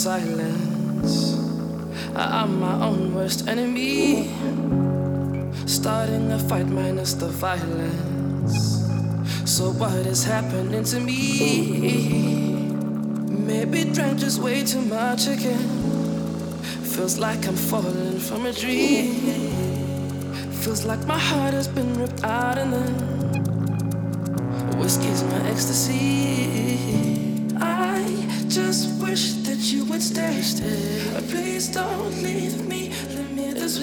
silence. I'm my own worst enemy. Starting a fight minus the violence. So, what is happening to me? Maybe drank just way too much again. Feels like I'm falling from a dream. Feels like my heart has been ripped out and then whiskey's my ecstasy. You would stay. stay. Please don't leave me, leave me this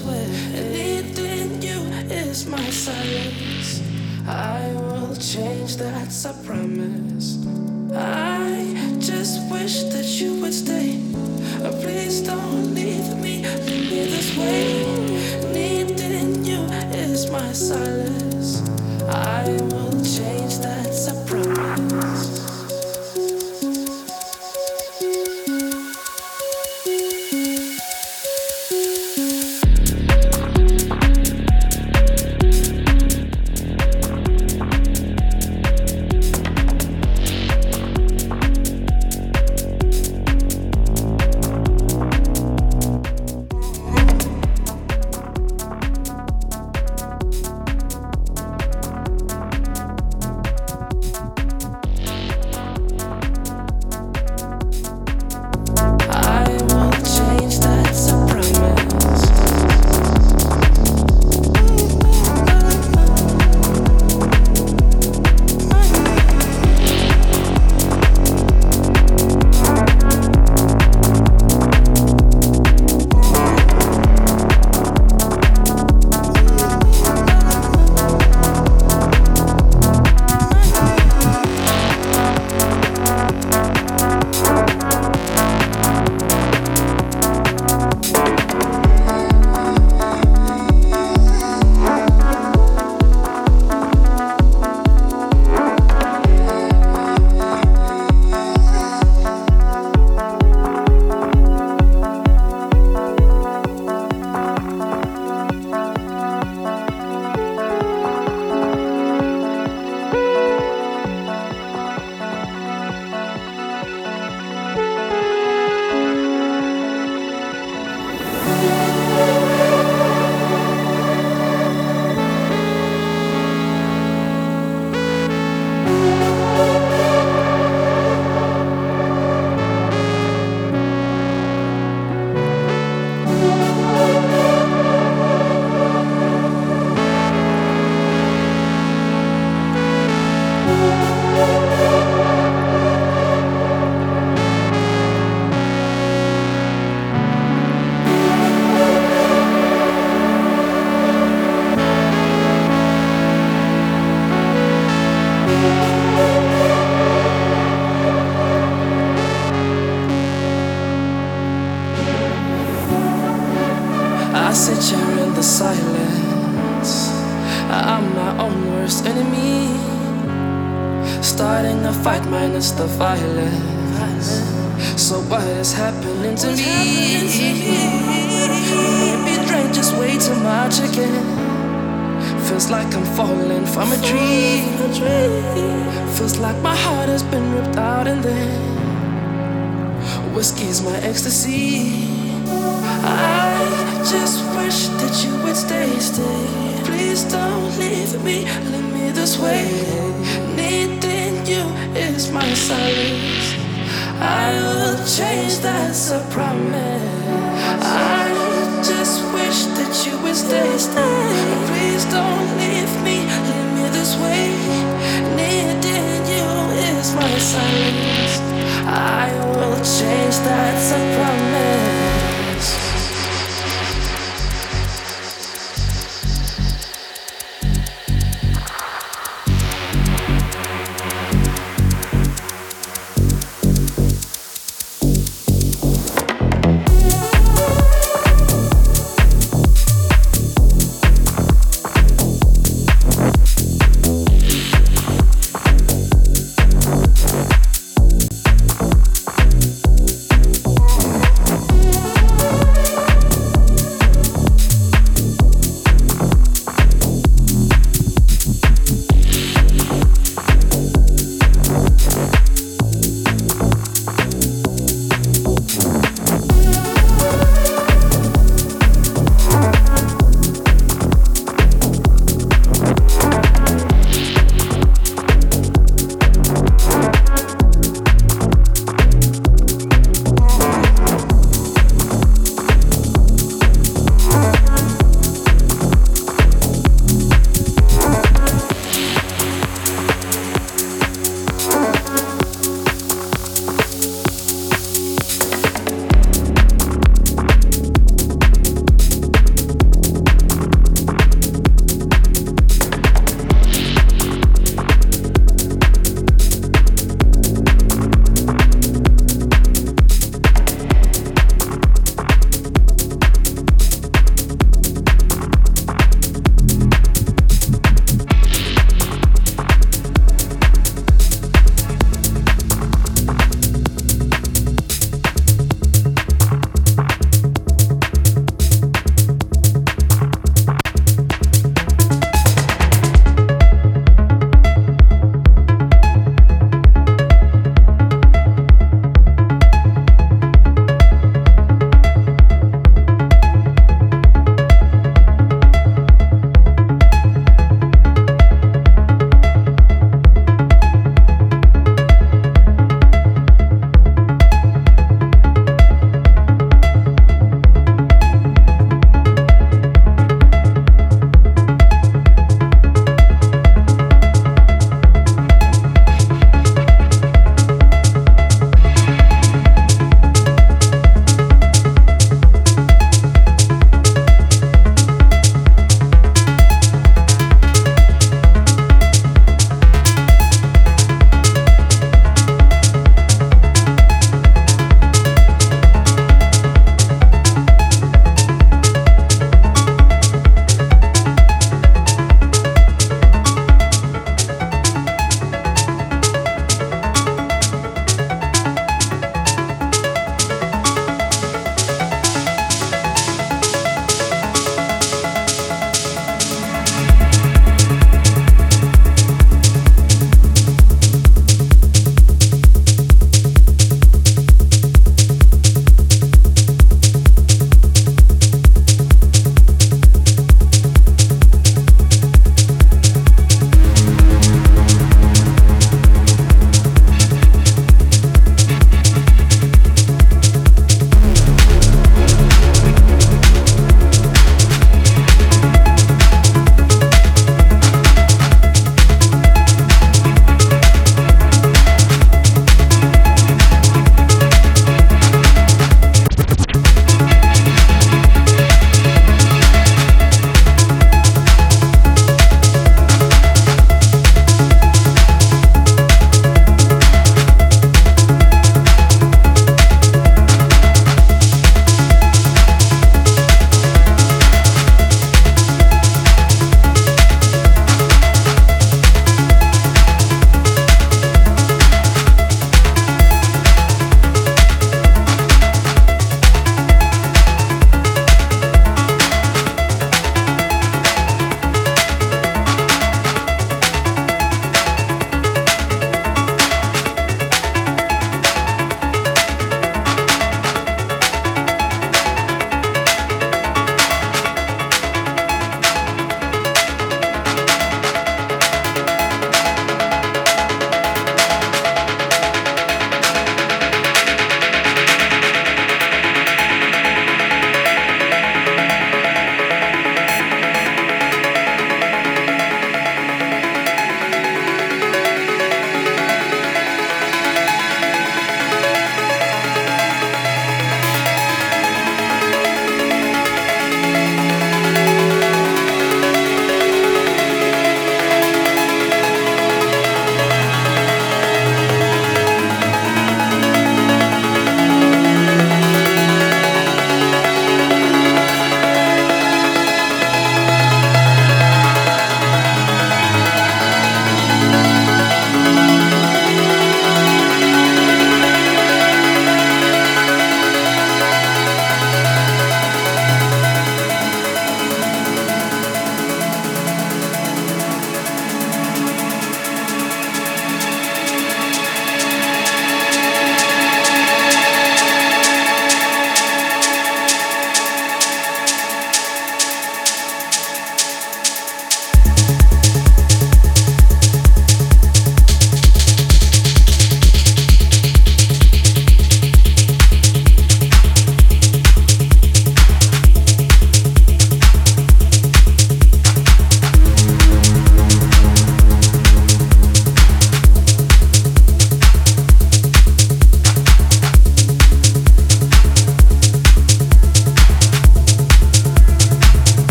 way. Anything you is my silence. I will change, that a Starting a fight minus the violence. So what is happening to me? Maybe drank just way too much again. Feels like I'm falling from a tree. Feels like my heart has been ripped out and then whiskey's my ecstasy. I just wish that you would stay, stay. Please don't leave me, leave me this way. You is my silence. I will change, that's a promise. I just wish that you would stay, stay. Please don't leave me, leave me this way. Needing you is my silence. I will change, that's a promise.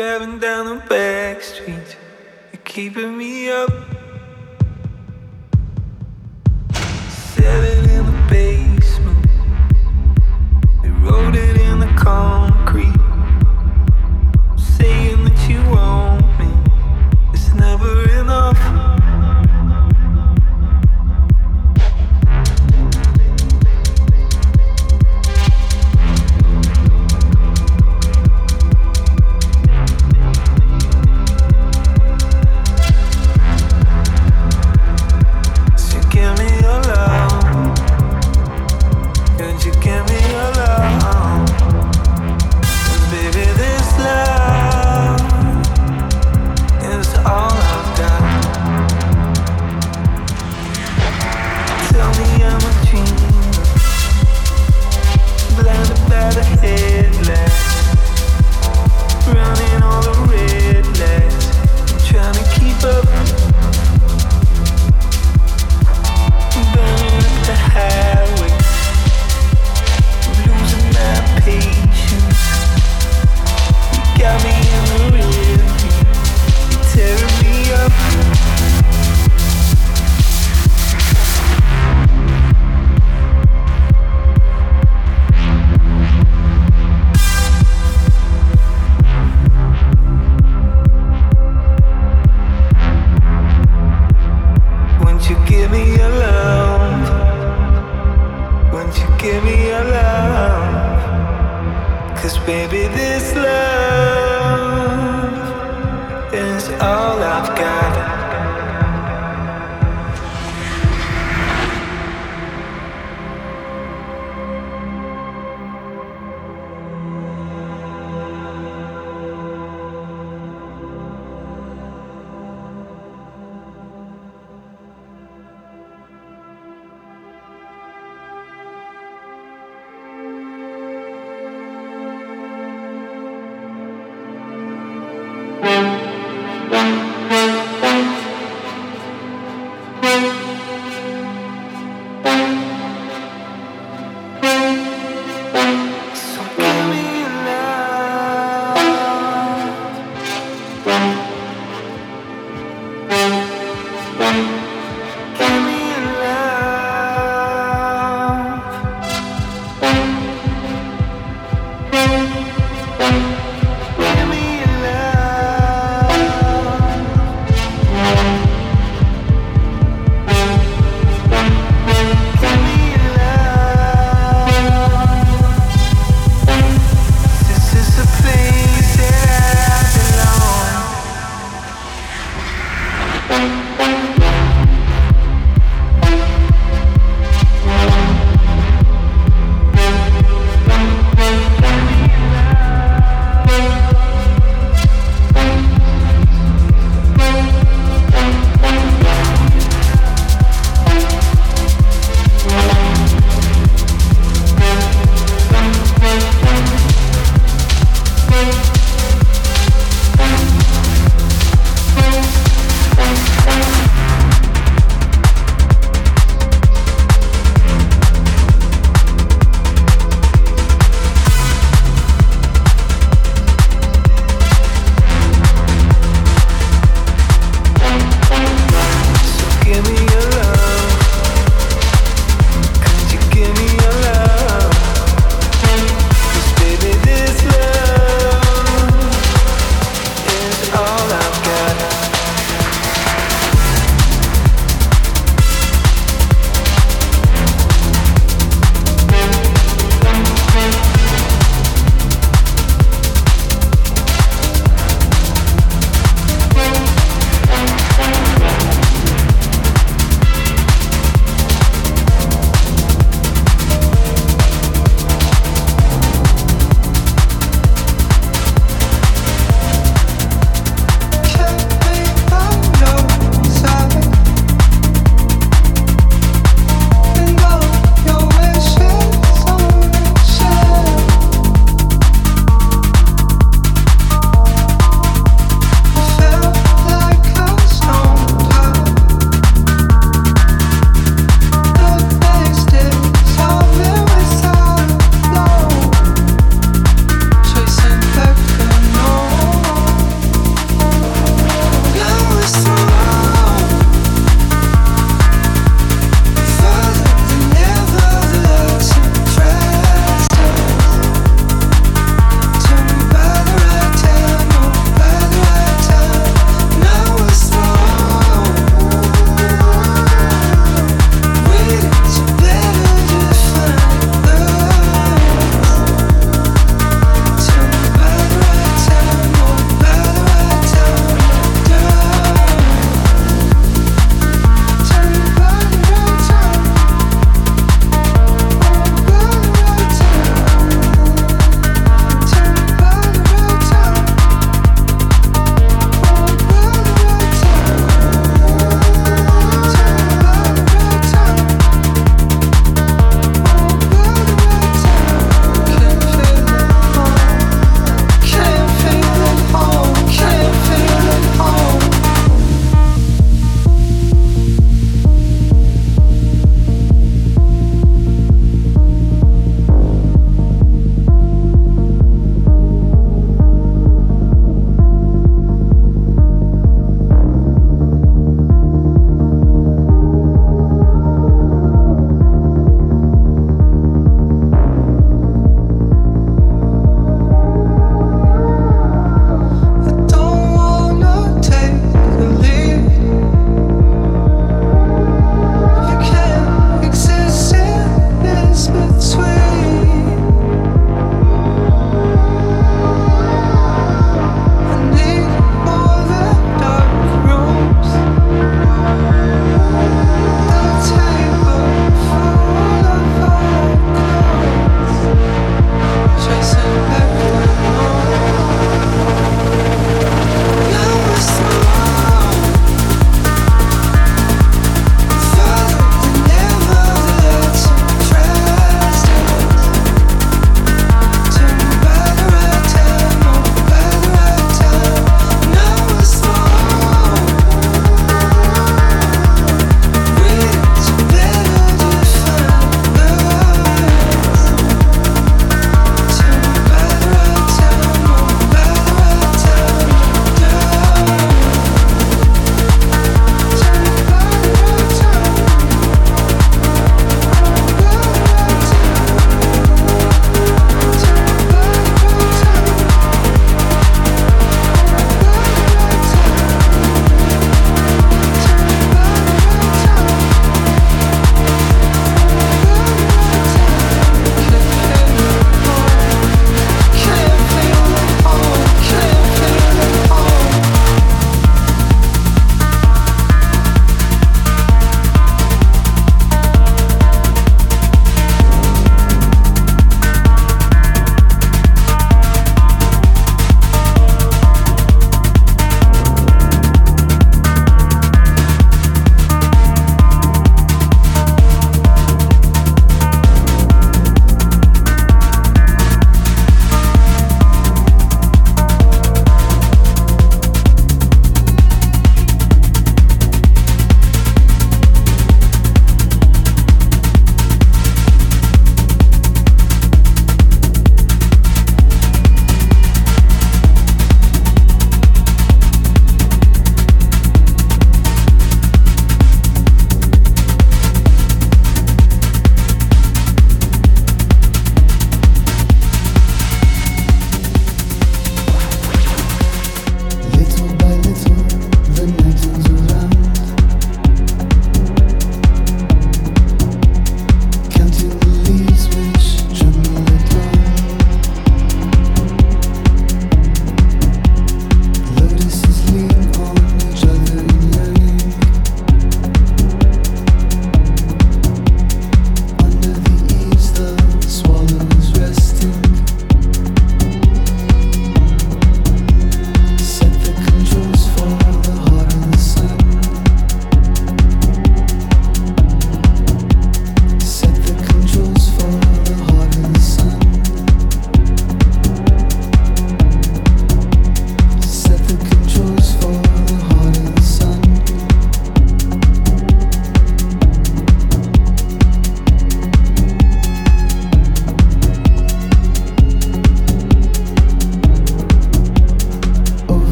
பேருந்த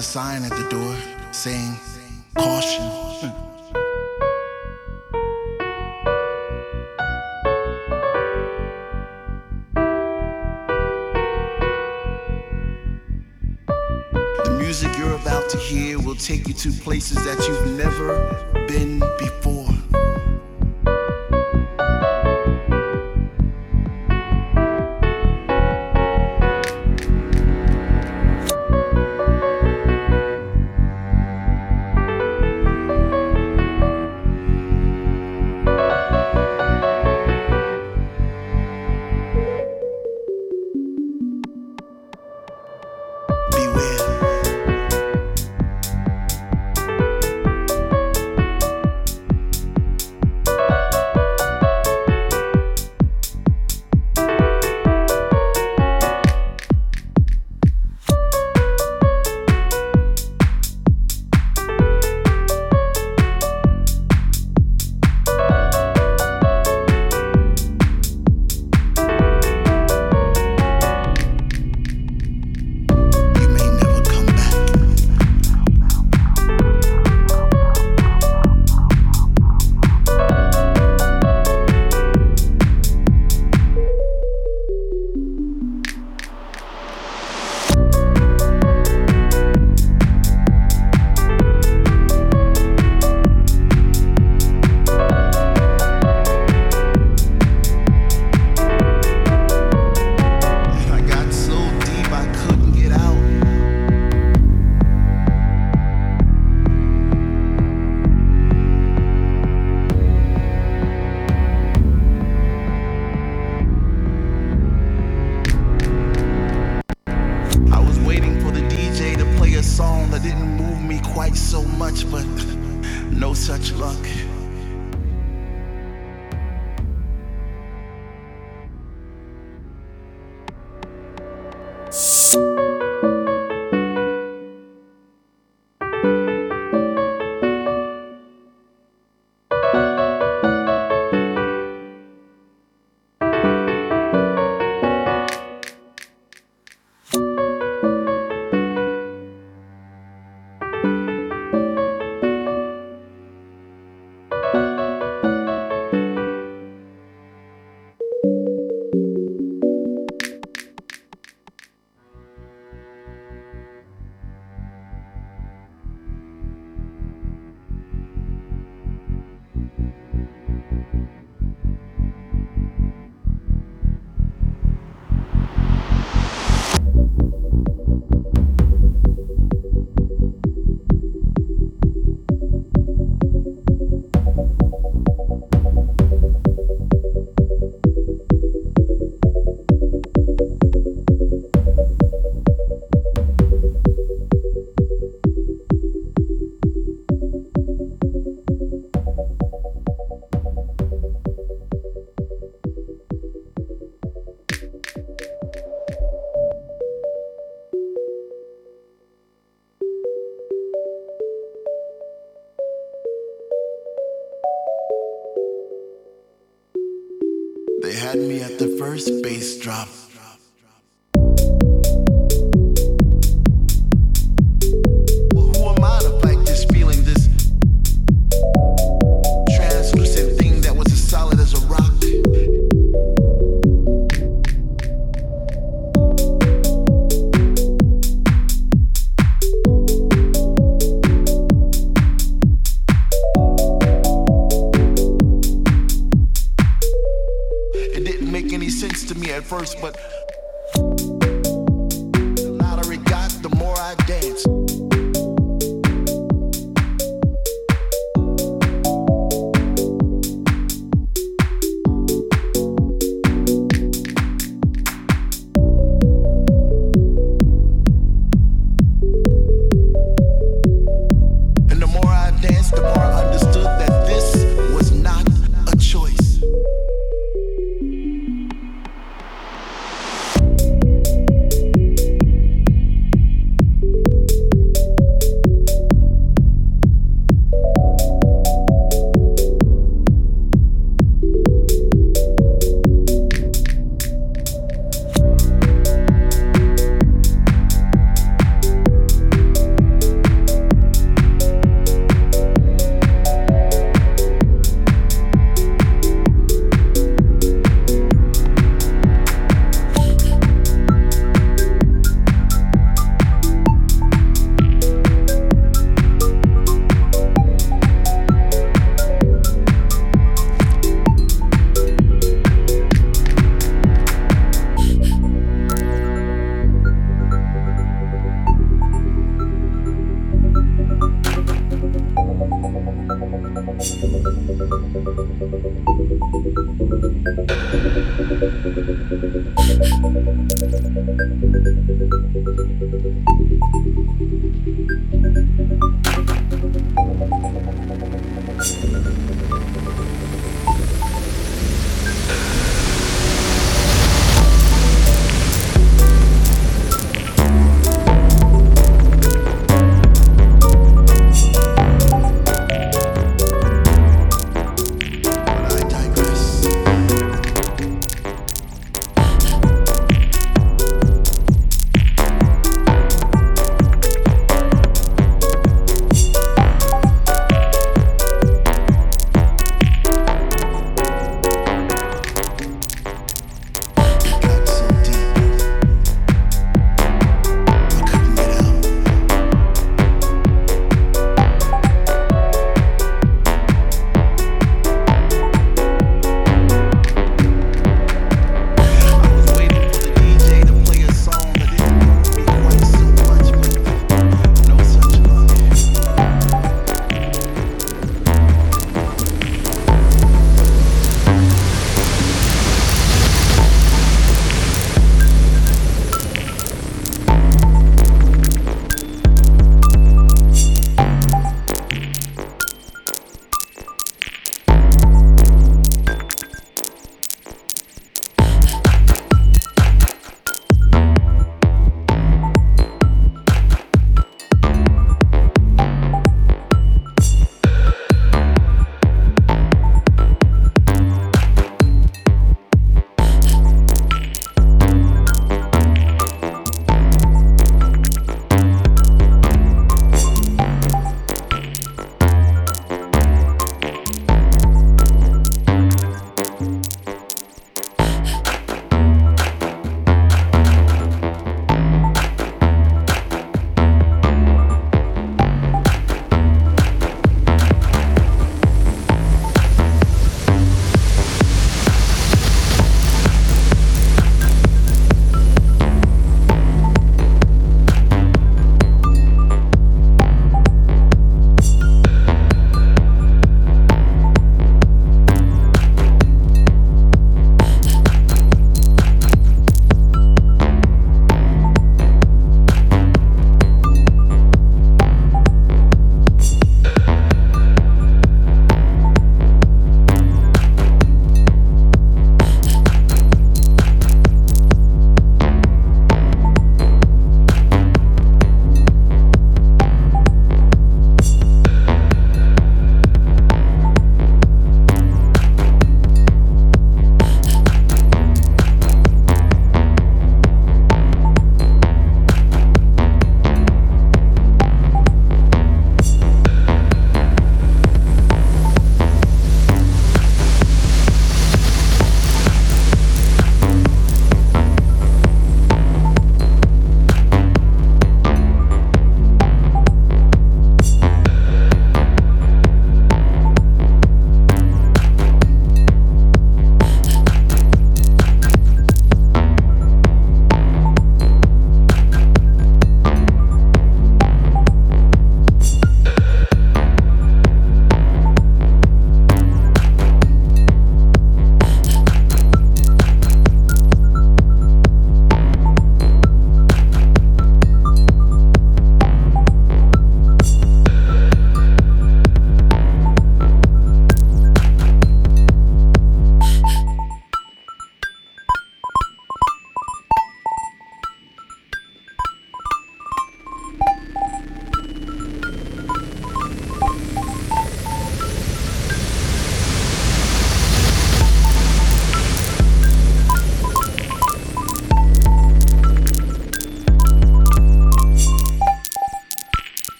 a sign at the door saying, Caution. The music you're about to hear will take you to places